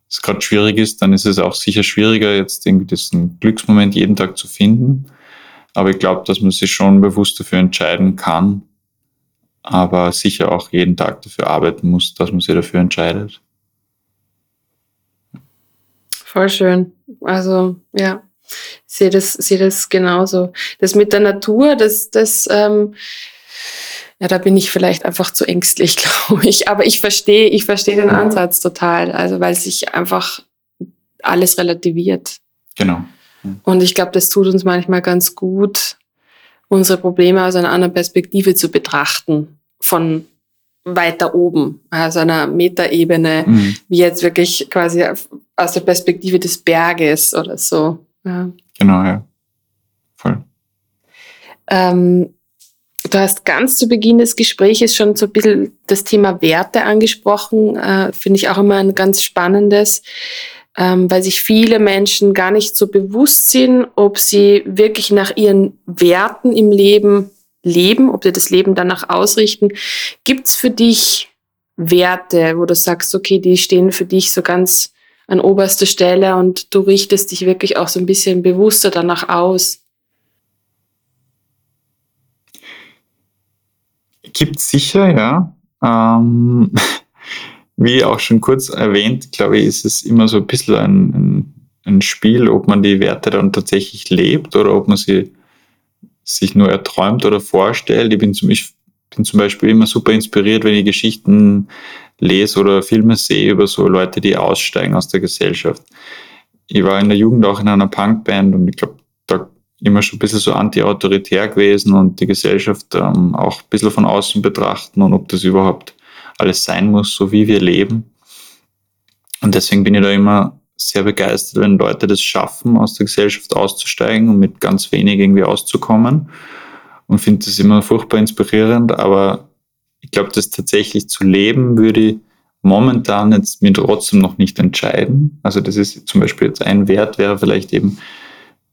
es gerade schwierig ist, dann ist es auch sicher schwieriger, jetzt irgendwie diesen Glücksmoment jeden Tag zu finden. Aber ich glaube, dass man sich schon bewusst dafür entscheiden kann, aber sicher auch jeden Tag dafür arbeiten muss, dass man sich dafür entscheidet. Voll schön. Also, ja, sehe das, sehe das genauso. Das mit der Natur, das, das, ähm, ja, da bin ich vielleicht einfach zu ängstlich, *laughs* glaube ich. Aber ich verstehe, ich verstehe den Ansatz total. Also, weil sich einfach alles relativiert. Genau. Und ich glaube, das tut uns manchmal ganz gut, unsere Probleme aus einer anderen Perspektive zu betrachten. Von weiter oben, also einer Metaebene, mhm. wie jetzt wirklich quasi aus der Perspektive des Berges oder so. Ja. Genau, ja. Voll. Ähm, du hast ganz zu Beginn des Gesprächs schon so ein bisschen das Thema Werte angesprochen. Äh, Finde ich auch immer ein ganz spannendes, ähm, weil sich viele Menschen gar nicht so bewusst sind, ob sie wirklich nach ihren Werten im Leben leben, ob sie das Leben danach ausrichten. Gibt es für dich Werte, wo du sagst, okay, die stehen für dich so ganz an oberster Stelle und du richtest dich wirklich auch so ein bisschen bewusster danach aus. Gibt sicher, ja. Ähm, *laughs* wie auch schon kurz erwähnt, glaube ich, ist es immer so ein bisschen ein, ein Spiel, ob man die Werte dann tatsächlich lebt oder ob man sie sich nur erträumt oder vorstellt. Ich bin zum, ich bin zum Beispiel immer super inspiriert, wenn ich Geschichten lese oder Filme sehe über so Leute, die aussteigen aus der Gesellschaft. Ich war in der Jugend auch in einer Punkband und ich glaube, da immer schon ein bisschen so anti-autoritär gewesen und die Gesellschaft ähm, auch ein bisschen von außen betrachten und ob das überhaupt alles sein muss, so wie wir leben. Und deswegen bin ich da immer sehr begeistert, wenn Leute das schaffen, aus der Gesellschaft auszusteigen und mit ganz wenig irgendwie auszukommen. und finde das immer furchtbar inspirierend, aber ich glaube, das tatsächlich zu leben würde ich momentan jetzt mir trotzdem noch nicht entscheiden. Also das ist zum Beispiel jetzt ein Wert, wäre vielleicht eben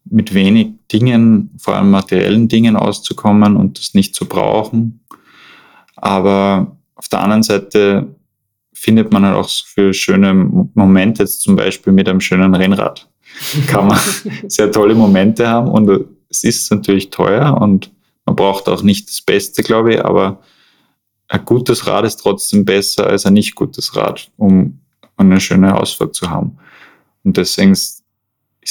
mit wenig Dingen, vor allem materiellen Dingen auszukommen und das nicht zu brauchen. Aber auf der anderen Seite findet man halt auch für schöne Momente, jetzt zum Beispiel mit einem schönen Rennrad, kann man *laughs* sehr tolle Momente haben und es ist natürlich teuer und man braucht auch nicht das Beste, glaube ich, aber ein gutes Rad ist trotzdem besser als ein nicht gutes Rad, um eine schöne Ausfahrt zu haben. Und deswegen ist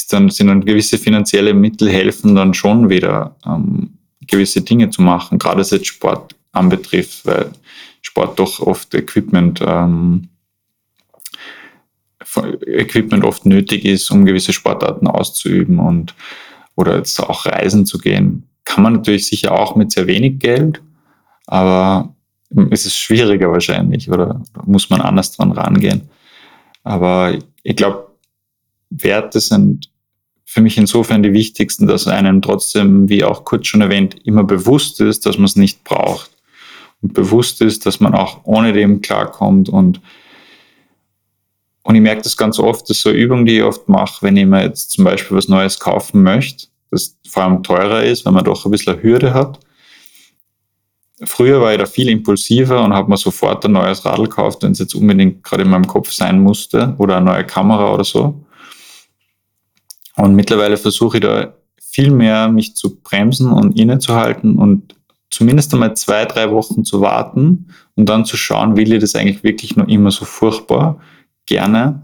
dann, sind dann gewisse finanzielle Mittel helfen dann schon wieder, ähm, gewisse Dinge zu machen, gerade was jetzt Sport anbetrifft, weil Sport doch oft Equipment, ähm, Equipment oft nötig ist, um gewisse Sportarten auszuüben und oder jetzt auch reisen zu gehen. Kann man natürlich sicher auch mit sehr wenig Geld, aber ist es schwieriger wahrscheinlich oder muss man anders dran rangehen. Aber ich glaube, Werte sind für mich insofern die wichtigsten, dass einem trotzdem, wie auch kurz schon erwähnt, immer bewusst ist, dass man es nicht braucht. Bewusst ist, dass man auch ohne dem klarkommt. Und, und ich merke das ganz oft, das ist so eine Übung, die ich oft mache, wenn ich mir jetzt zum Beispiel was Neues kaufen möchte, das vor allem teurer ist, wenn man doch ein bisschen eine Hürde hat Früher war ich da viel impulsiver und habe mir sofort ein neues Radl gekauft, wenn es jetzt unbedingt gerade in meinem Kopf sein musste oder eine neue Kamera oder so. Und mittlerweile versuche ich da viel mehr mich zu bremsen und innezuhalten und zumindest einmal zwei, drei Wochen zu warten und dann zu schauen, will ich das eigentlich wirklich noch immer so furchtbar gerne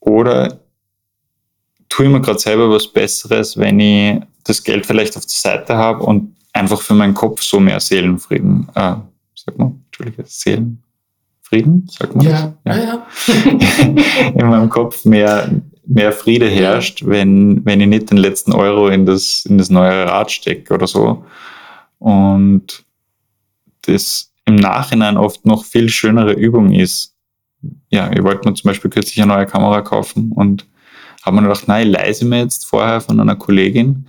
oder tue ich mir gerade selber was Besseres, wenn ich das Geld vielleicht auf der Seite habe und einfach für meinen Kopf so mehr Seelenfrieden, äh, sag mal, Entschuldige, Seelenfrieden, sag mal. Ja, ja. ja. *laughs* in meinem Kopf mehr, mehr Friede herrscht, wenn, wenn ich nicht den letzten Euro in das, in das neue Rad stecke oder so. Und das im Nachhinein oft noch viel schönere Übung ist. Ja, ich wollte mir zum Beispiel kürzlich eine neue Kamera kaufen und habe mir gedacht, nein, ich leise mir jetzt vorher von einer Kollegin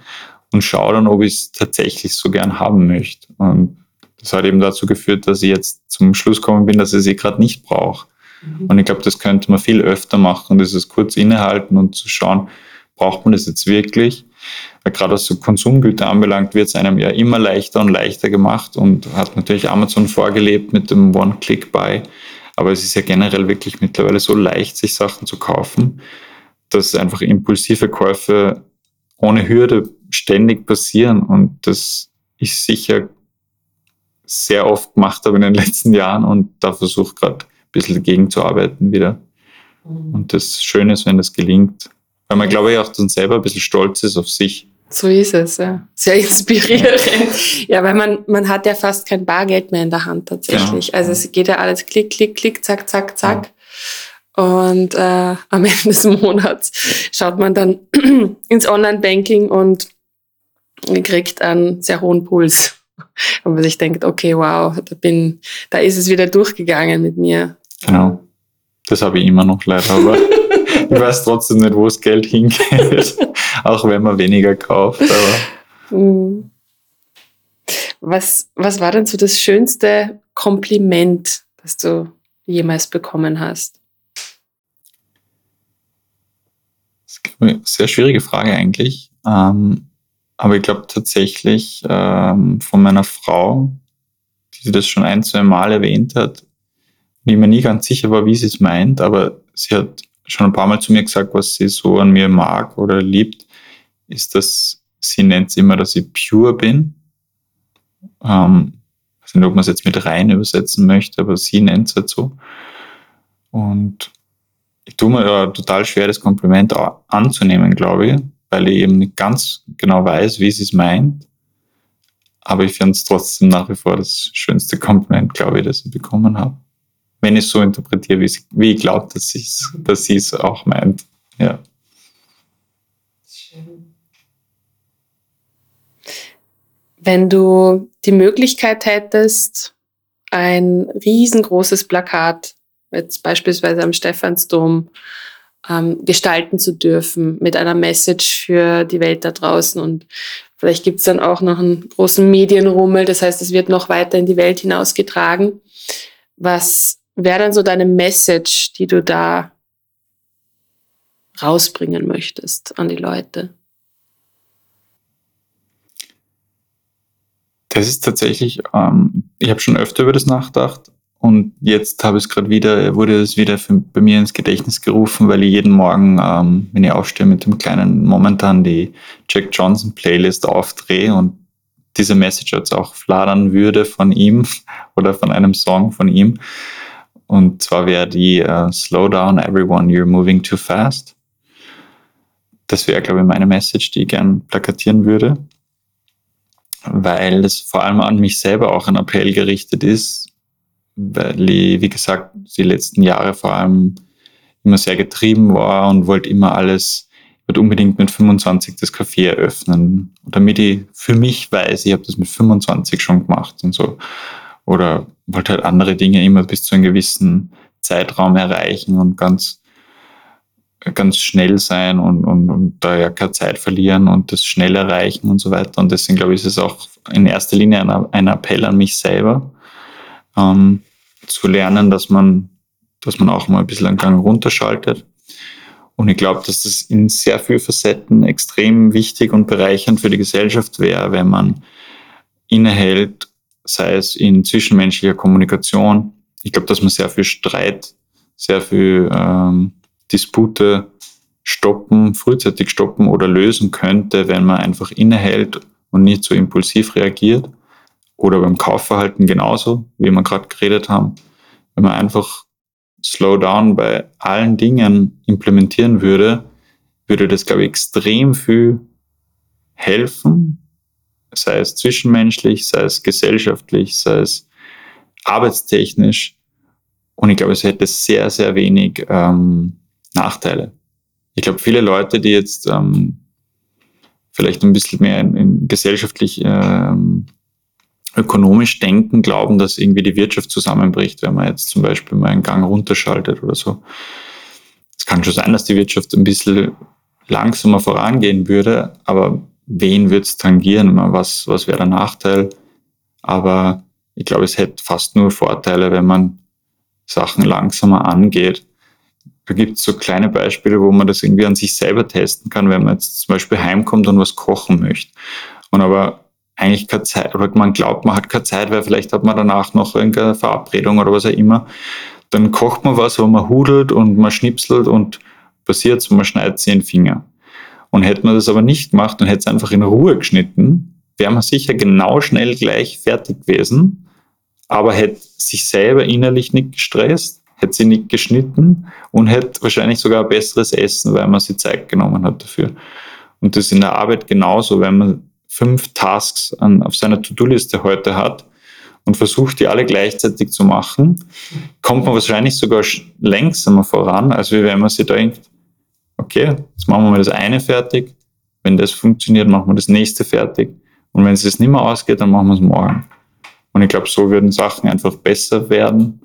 und schaue dann, ob ich es tatsächlich so gern haben möchte. Und das hat eben dazu geführt, dass ich jetzt zum Schluss gekommen bin, dass ich sie gerade nicht brauche. Mhm. Und ich glaube, das könnte man viel öfter machen, dieses kurz innehalten und zu schauen, braucht man das jetzt wirklich? Gerade was so Konsumgüter anbelangt, wird es einem ja immer leichter und leichter gemacht und hat natürlich Amazon vorgelebt mit dem One-Click-Buy. Aber es ist ja generell wirklich mittlerweile so leicht, sich Sachen zu kaufen, dass einfach impulsive Käufe ohne Hürde ständig passieren und das ich sicher sehr oft gemacht habe in den letzten Jahren und da versuche gerade ein bisschen dagegen zu arbeiten wieder. Mhm. Und das Schöne ist, wenn das gelingt. Weil man, glaube ich, auch dann selber ein bisschen stolz ist auf sich. So ist es, ja. Sehr inspirierend. ja, weil man, man hat ja fast kein Bargeld mehr in der Hand tatsächlich. Ja. Also es geht ja alles klick, klick, klick, zack, zack, zack. Ja. Und äh, am *laughs* Ende des Monats schaut man dann *clears throat* ins Online-Banking und kriegt einen sehr hohen Puls. *laughs* Und man sich denkt, okay, wow, da bin, da ist es wieder durchgegangen mit mir. Genau. Das habe ich immer noch leider, aber *laughs* ich weiß trotzdem nicht, wo das Geld hingeht. *laughs* Auch wenn man weniger kauft. Mhm. Was, was war denn so das schönste Kompliment, das du jemals bekommen hast? Das ist eine sehr schwierige Frage eigentlich. Ähm, aber ich glaube tatsächlich ähm, von meiner Frau, die das schon ein, zwei Mal erwähnt hat, die mir nie ganz sicher war, wie sie es meint, aber sie hat schon ein paar Mal zu mir gesagt, was sie so an mir mag oder liebt, ist, dass sie nennt es immer, dass ich pure bin. Ähm, ich weiß nicht, ob man es jetzt mit rein übersetzen möchte, aber sie nennt es halt so. Und ich tue mir ja total schwer, das Kompliment anzunehmen, glaube ich, weil ich eben nicht ganz genau weiß, wie sie es meint. Aber ich finde es trotzdem nach wie vor das schönste Kompliment, glaube ich, das ich bekommen habe. Wenn ich es so interpretiere, wie, sie, wie ich glaube, dass, dass sie es auch meint. Ja. Wenn du die Möglichkeit hättest, ein riesengroßes Plakat, jetzt beispielsweise am Stephansdom, ähm, gestalten zu dürfen mit einer Message für die Welt da draußen. Und vielleicht gibt es dann auch noch einen großen Medienrummel, das heißt, es wird noch weiter in die Welt hinausgetragen. Was wäre dann so deine Message, die du da rausbringen möchtest an die Leute? Das ist tatsächlich, ähm, ich habe schon öfter über das nachgedacht und jetzt habe es gerade wieder, wurde es wieder für, bei mir ins Gedächtnis gerufen, weil ich jeden Morgen, ähm, wenn ich aufstehe, mit dem kleinen momentan die Jack Johnson Playlist aufdrehe und diese Message jetzt auch fladern würde von ihm *laughs* oder von einem Song von ihm. Und zwar wäre die uh, Slow down everyone, you're moving too fast. Das wäre, glaube ich, meine Message, die ich gern plakatieren würde weil es vor allem an mich selber auch ein Appell gerichtet ist, weil ich, wie gesagt, die letzten Jahre vor allem immer sehr getrieben war und wollte immer alles, wollte unbedingt mit 25 das Café eröffnen, damit ich für mich weiß, ich habe das mit 25 schon gemacht und so. Oder wollte halt andere Dinge immer bis zu einem gewissen Zeitraum erreichen und ganz ganz schnell sein und, und, und da ja keine Zeit verlieren und das schnell erreichen und so weiter. Und deswegen glaube ich, ist es auch in erster Linie ein, ein Appell an mich selber, ähm, zu lernen, dass man, dass man auch mal ein bisschen einen Gang runterschaltet. Und ich glaube, dass das in sehr vielen Facetten extrem wichtig und bereichernd für die Gesellschaft wäre, wenn man innehält, sei es in zwischenmenschlicher Kommunikation. Ich glaube, dass man sehr viel Streit, sehr viel ähm, Dispute stoppen, frühzeitig stoppen oder lösen könnte, wenn man einfach innehält und nicht so impulsiv reagiert. Oder beim Kaufverhalten genauso, wie wir gerade geredet haben. Wenn man einfach Slow Down bei allen Dingen implementieren würde, würde das, glaube ich, extrem viel helfen, sei es zwischenmenschlich, sei es gesellschaftlich, sei es arbeitstechnisch. Und ich glaube, es hätte sehr, sehr wenig ähm, Nachteile. Ich glaube, viele Leute, die jetzt ähm, vielleicht ein bisschen mehr in, in gesellschaftlich ähm, ökonomisch denken, glauben, dass irgendwie die Wirtschaft zusammenbricht, wenn man jetzt zum Beispiel mal einen Gang runterschaltet oder so. Es kann schon sein, dass die Wirtschaft ein bisschen langsamer vorangehen würde, aber wen wird es tangieren? Was, was wäre der Nachteil? Aber ich glaube, es hätte fast nur Vorteile, wenn man Sachen langsamer angeht da gibt es so kleine Beispiele, wo man das irgendwie an sich selber testen kann, wenn man jetzt zum Beispiel heimkommt und was kochen möchte. Und aber eigentlich keine Zeit, oder man glaubt, man hat keine Zeit, weil vielleicht hat man danach noch irgendeine Verabredung oder was auch immer. Dann kocht man was, wo man hudelt und man schnipselt und passiert und man schneidet sich den Finger. Und hätte man das aber nicht gemacht und hätte es einfach in Ruhe geschnitten, wäre man sicher genau schnell gleich fertig gewesen, aber hätte sich selber innerlich nicht gestresst hätte sie nicht geschnitten und hätte wahrscheinlich sogar besseres Essen, weil man sich Zeit genommen hat dafür. Und das ist in der Arbeit genauso, wenn man fünf Tasks an, auf seiner To-Do-Liste heute hat und versucht, die alle gleichzeitig zu machen, kommt man wahrscheinlich sogar langsamer voran, als wenn man sich denkt, okay, jetzt machen wir mal das eine fertig, wenn das funktioniert, machen wir das nächste fertig und wenn es jetzt nicht mehr ausgeht, dann machen wir es morgen. Und ich glaube, so würden Sachen einfach besser werden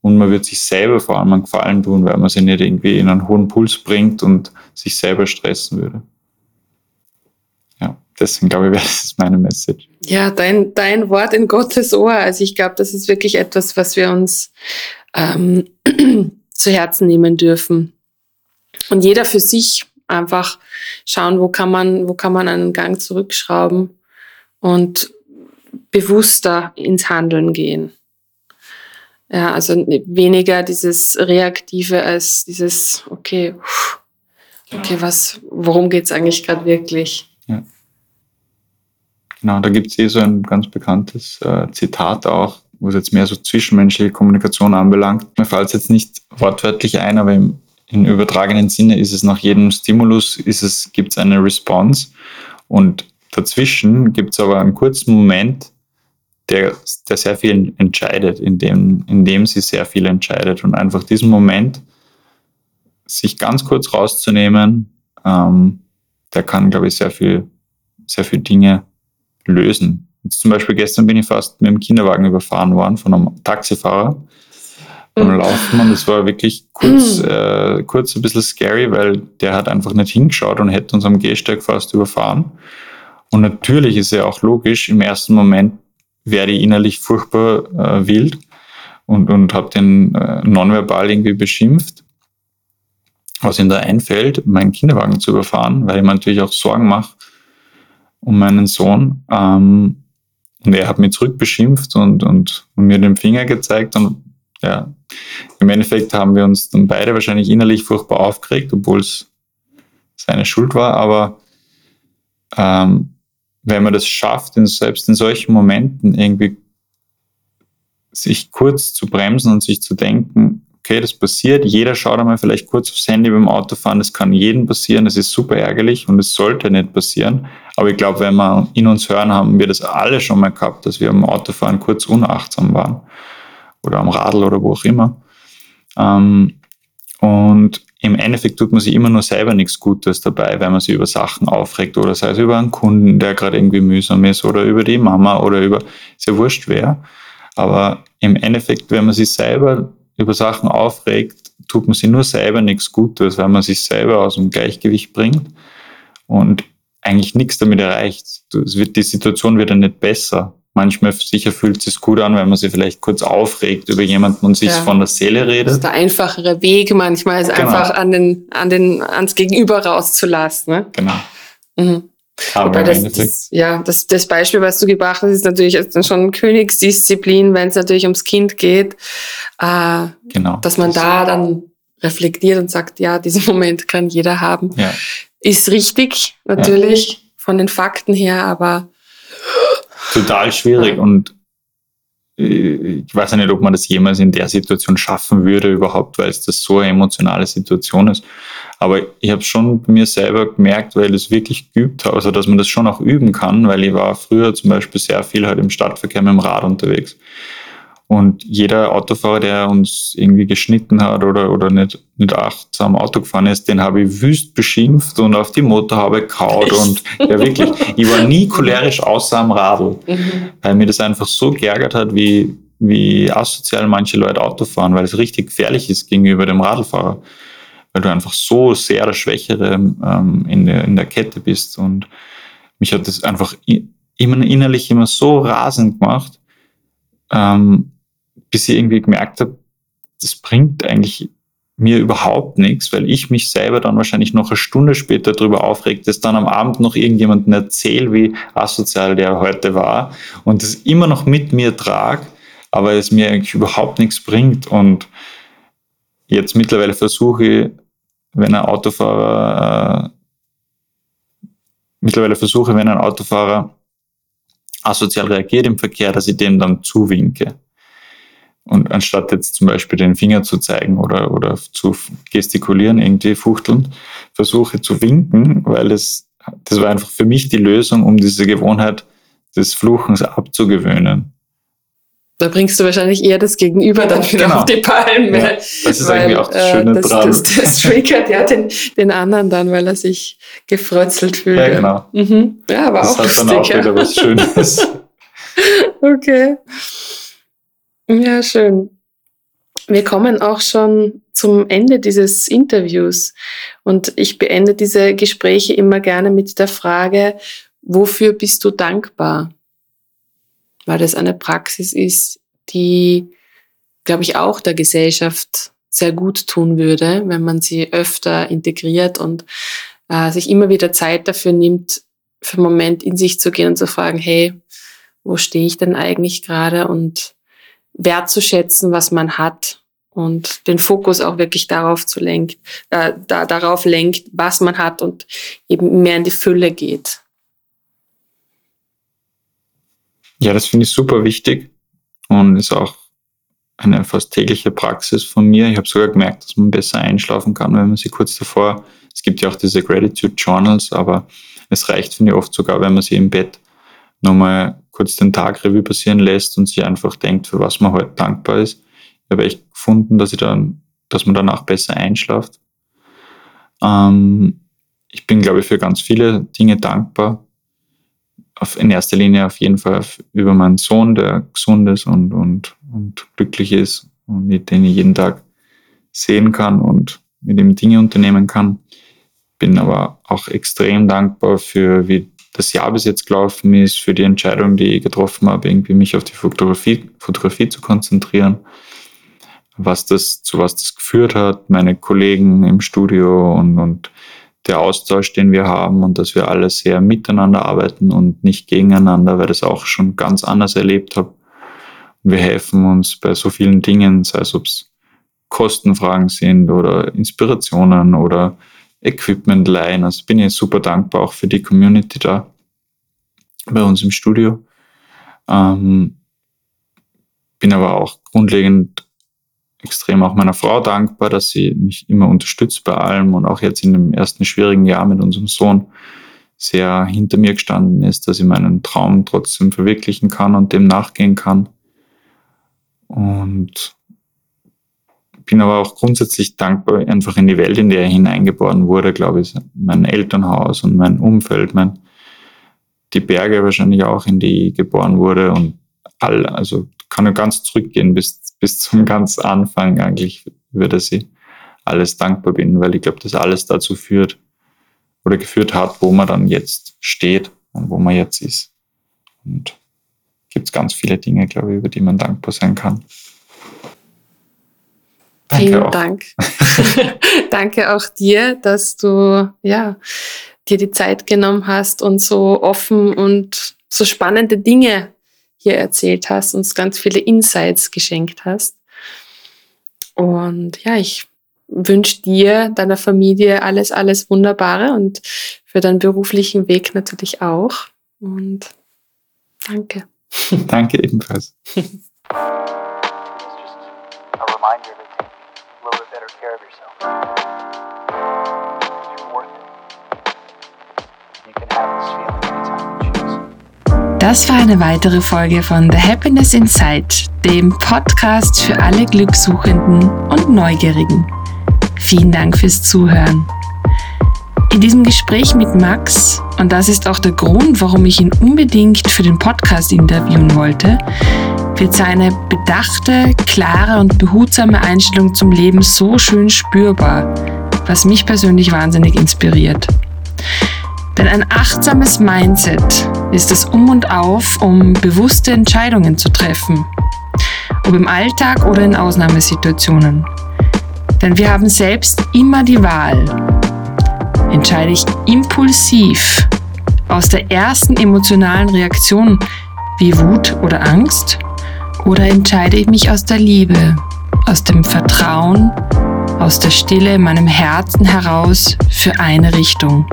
und man wird sich selber vor allem einen Gefallen tun, weil man sich nicht irgendwie in einen hohen Puls bringt und sich selber stressen würde. Ja, deswegen glaube ich, wäre *laughs* das meine Message. Ja, dein, dein Wort in Gottes Ohr. Also ich glaube, das ist wirklich etwas, was wir uns ähm, *clears throat* zu Herzen nehmen dürfen. Und jeder für sich einfach schauen, wo kann man, wo kann man einen Gang zurückschrauben und bewusster ins Handeln gehen. Ja, also weniger dieses Reaktive als dieses, okay, okay, was, worum geht's eigentlich gerade wirklich? Ja. Genau, da gibt's eh so ein ganz bekanntes äh, Zitat auch, wo es jetzt mehr so zwischenmenschliche Kommunikation anbelangt. Mir fällt es jetzt nicht wortwörtlich ein, aber im, im übertragenen Sinne ist es nach jedem Stimulus ist es, gibt's eine Response und dazwischen gibt's aber einen kurzen Moment, der, der sehr viel entscheidet, in dem, in dem sie sehr viel entscheidet. Und einfach diesen Moment, sich ganz kurz rauszunehmen, ähm, der kann, glaube ich, sehr viel, sehr viel Dinge lösen. Jetzt zum Beispiel gestern bin ich fast mit dem Kinderwagen überfahren worden von einem Taxifahrer. Beim Laufen und es war wirklich kurz, äh, kurz ein bisschen scary, weil der hat einfach nicht hingeschaut und hätte uns am Gehsteig fast überfahren. Und natürlich ist ja auch logisch, im ersten Moment werde ich innerlich furchtbar äh, wild und, und habe den äh, nonverbal irgendwie beschimpft, was ihm da einfällt, meinen Kinderwagen zu überfahren, weil ich mir natürlich auch Sorgen mache um meinen Sohn. Ähm, und er hat mich zurückbeschimpft und, und, und mir den Finger gezeigt und ja, im Endeffekt haben wir uns dann beide wahrscheinlich innerlich furchtbar aufgeregt, obwohl es seine Schuld war, aber ähm, wenn man das schafft, in, selbst in solchen Momenten irgendwie sich kurz zu bremsen und sich zu denken, okay, das passiert, jeder schaut einmal vielleicht kurz aufs Handy beim Autofahren, das kann jedem passieren, das ist super ärgerlich und es sollte nicht passieren. Aber ich glaube, wenn wir in uns hören, haben wir das alle schon mal gehabt, dass wir am Autofahren kurz unachtsam waren oder am Radl oder wo auch immer. Ähm, und im Endeffekt tut man sich immer nur selber nichts Gutes dabei, wenn man sich über Sachen aufregt oder sei es über einen Kunden, der gerade irgendwie mühsam ist oder über die Mama oder über, ist ja wurscht wer. Aber im Endeffekt, wenn man sich selber über Sachen aufregt, tut man sich nur selber nichts Gutes, weil man sich selber aus dem Gleichgewicht bringt und eigentlich nichts damit erreicht. Wird, die Situation wird dann nicht besser. Manchmal sicher fühlt es sich gut an, wenn man sich vielleicht kurz aufregt über jemanden und sich ja. von der Seele redet. Das ist der einfachere Weg manchmal, ist genau. einfach an den, an den, ans Gegenüber rauszulassen. Ne? Genau. Mhm. Aber das, das, ja, das, das Beispiel, was du gebracht hast, ist natürlich schon Königsdisziplin, wenn es natürlich ums Kind geht. Äh, genau. Dass man da dann reflektiert und sagt, ja, diesen Moment kann jeder haben. Ja. Ist richtig, natürlich, ja. von den Fakten her, aber total schwierig und äh, ich weiß nicht, ob man das jemals in der Situation schaffen würde überhaupt, weil es das so eine emotionale Situation ist. Aber ich habe schon bei mir selber gemerkt, weil ich es wirklich geübt habe, also dass man das schon auch üben kann, weil ich war früher zum Beispiel sehr viel halt im Stadtverkehr mit dem Rad unterwegs. Und jeder Autofahrer, der uns irgendwie geschnitten hat oder, oder nicht, nicht achtsam Auto gefahren ist, den habe ich wüst beschimpft und auf die Motorhaube kaut. Und ja, wirklich, ich war nie *laughs* cholerisch außer am Radl, mhm. weil mir das einfach so geärgert hat, wie, wie asozial manche Leute Auto fahren, weil es richtig gefährlich ist gegenüber dem Radlfahrer. Weil du einfach so sehr der Schwächere ähm, in, der, in der Kette bist. Und mich hat das einfach immer innerlich immer so rasend gemacht. Ähm, bis ich irgendwie gemerkt habe, das bringt eigentlich mir überhaupt nichts, weil ich mich selber dann wahrscheinlich noch eine Stunde später darüber aufregt, dass dann am Abend noch irgendjemandem erzähle, wie asozial der heute war und das immer noch mit mir trage, aber es mir eigentlich überhaupt nichts bringt. Und jetzt mittlerweile versuche ich, wenn ein Autofahrer, äh, mittlerweile versuche, wenn ein Autofahrer asozial reagiert im Verkehr, dass ich dem dann zuwinke. Und anstatt jetzt zum Beispiel den Finger zu zeigen oder, oder zu gestikulieren, irgendwie fuchteln, versuche zu winken, weil es, das war einfach für mich die Lösung, um diese Gewohnheit des Fluchens abzugewöhnen. Da bringst du wahrscheinlich eher das Gegenüber dann wieder genau. auf die Palme. Ja, das ist weil, eigentlich auch das Schöne äh, das, dran. Das, das, das triggert ja den, den anderen dann, weil er sich gefrötzelt fühlt. Ja, genau. Mhm. Ja, aber das auch hat lustig, dann auch ja. wieder was Schönes. *laughs* okay. Ja, schön. Wir kommen auch schon zum Ende dieses Interviews und ich beende diese Gespräche immer gerne mit der Frage, wofür bist du dankbar? Weil das eine Praxis ist, die, glaube ich, auch der Gesellschaft sehr gut tun würde, wenn man sie öfter integriert und äh, sich immer wieder Zeit dafür nimmt, für einen Moment in sich zu gehen und zu fragen, hey, wo stehe ich denn eigentlich gerade und wertzuschätzen, was man hat und den Fokus auch wirklich darauf zu lenkt, äh, da, darauf lenkt, was man hat und eben mehr in die Fülle geht. Ja, das finde ich super wichtig und ist auch eine fast tägliche Praxis von mir. Ich habe sogar gemerkt, dass man besser einschlafen kann, wenn man sie kurz davor. Es gibt ja auch diese Gratitude Journals, aber es reicht, finde ich, oft sogar, wenn man sie im Bett nochmal kurz den Tag Revue passieren lässt und sich einfach denkt, für was man heute dankbar ist. Ich habe echt gefunden, dass ich dann, dass man danach besser einschlaft. Ähm, ich bin, glaube ich, für ganz viele Dinge dankbar. Auf, in erster Linie auf jeden Fall über meinen Sohn, der gesund ist und, und, und glücklich ist und den ich jeden Tag sehen kann und mit ihm Dinge unternehmen kann. Bin aber auch extrem dankbar für, wie das Jahr bis jetzt gelaufen ist, für die Entscheidung, die ich getroffen habe, irgendwie mich auf die Fotografie, Fotografie zu konzentrieren. Was das, zu was das geführt hat, meine Kollegen im Studio und, und der Austausch, den wir haben und dass wir alle sehr miteinander arbeiten und nicht gegeneinander, weil das auch schon ganz anders erlebt habe. wir helfen uns bei so vielen Dingen, sei es ob es Kostenfragen sind oder Inspirationen oder Equipment leihen. Also bin ich super dankbar auch für die Community da bei uns im Studio. Ähm, bin aber auch grundlegend extrem auch meiner Frau dankbar, dass sie mich immer unterstützt bei allem und auch jetzt in dem ersten schwierigen Jahr mit unserem Sohn sehr hinter mir gestanden ist, dass ich meinen Traum trotzdem verwirklichen kann und dem nachgehen kann. Und bin aber auch grundsätzlich dankbar einfach in die Welt, in der er hineingeboren wurde, glaube ich. Mein Elternhaus und mein Umfeld, mein, die Berge wahrscheinlich auch, in die ich geboren wurde und all, also kann ich ganz zurückgehen bis, bis zum ganz Anfang eigentlich, über das ich alles dankbar bin, weil ich glaube, dass alles dazu führt oder geführt hat, wo man dann jetzt steht und wo man jetzt ist. Und gibt es ganz viele Dinge, glaube ich, über die man dankbar sein kann. Danke Vielen auch. Dank. *laughs* Danke auch dir, dass du ja, dir die Zeit genommen hast und so offen und so spannende Dinge hier erzählt hast, uns ganz viele Insights geschenkt hast. Und ja, ich wünsche dir, deiner Familie alles, alles Wunderbare und für deinen beruflichen Weg natürlich auch. Und danke. *laughs* danke ebenfalls. *laughs* Das war eine weitere Folge von The Happiness Inside, dem Podcast für alle Glückssuchenden und Neugierigen. Vielen Dank fürs Zuhören. In diesem Gespräch mit Max, und das ist auch der Grund, warum ich ihn unbedingt für den Podcast interviewen wollte, wird seine bedachte, klare und behutsame Einstellung zum Leben so schön spürbar, was mich persönlich wahnsinnig inspiriert. Denn ein achtsames Mindset ist das Um und Auf, um bewusste Entscheidungen zu treffen. Ob im Alltag oder in Ausnahmesituationen. Denn wir haben selbst immer die Wahl. Entscheide ich impulsiv aus der ersten emotionalen Reaktion wie Wut oder Angst? Oder entscheide ich mich aus der Liebe, aus dem Vertrauen, aus der Stille in meinem Herzen heraus für eine Richtung?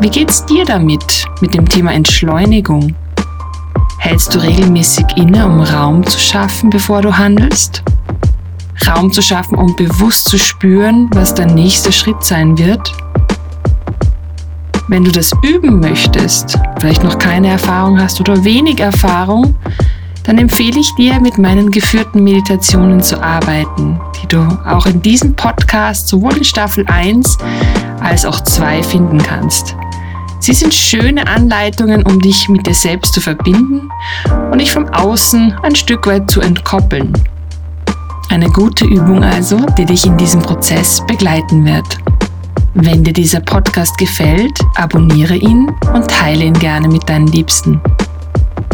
Wie geht's dir damit, mit dem Thema Entschleunigung? Hältst du regelmäßig inne, um Raum zu schaffen, bevor du handelst? Raum zu schaffen, um bewusst zu spüren, was dein nächster Schritt sein wird? Wenn du das üben möchtest, vielleicht noch keine Erfahrung hast oder wenig Erfahrung, dann empfehle ich dir, mit meinen geführten Meditationen zu arbeiten, die du auch in diesem Podcast sowohl in Staffel 1 als auch 2 finden kannst. Sie sind schöne Anleitungen, um dich mit dir selbst zu verbinden und dich vom Außen ein Stück weit zu entkoppeln. Eine gute Übung also, die dich in diesem Prozess begleiten wird. Wenn dir dieser Podcast gefällt, abonniere ihn und teile ihn gerne mit deinen Liebsten.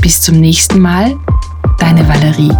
Bis zum nächsten Mal, deine Valerie.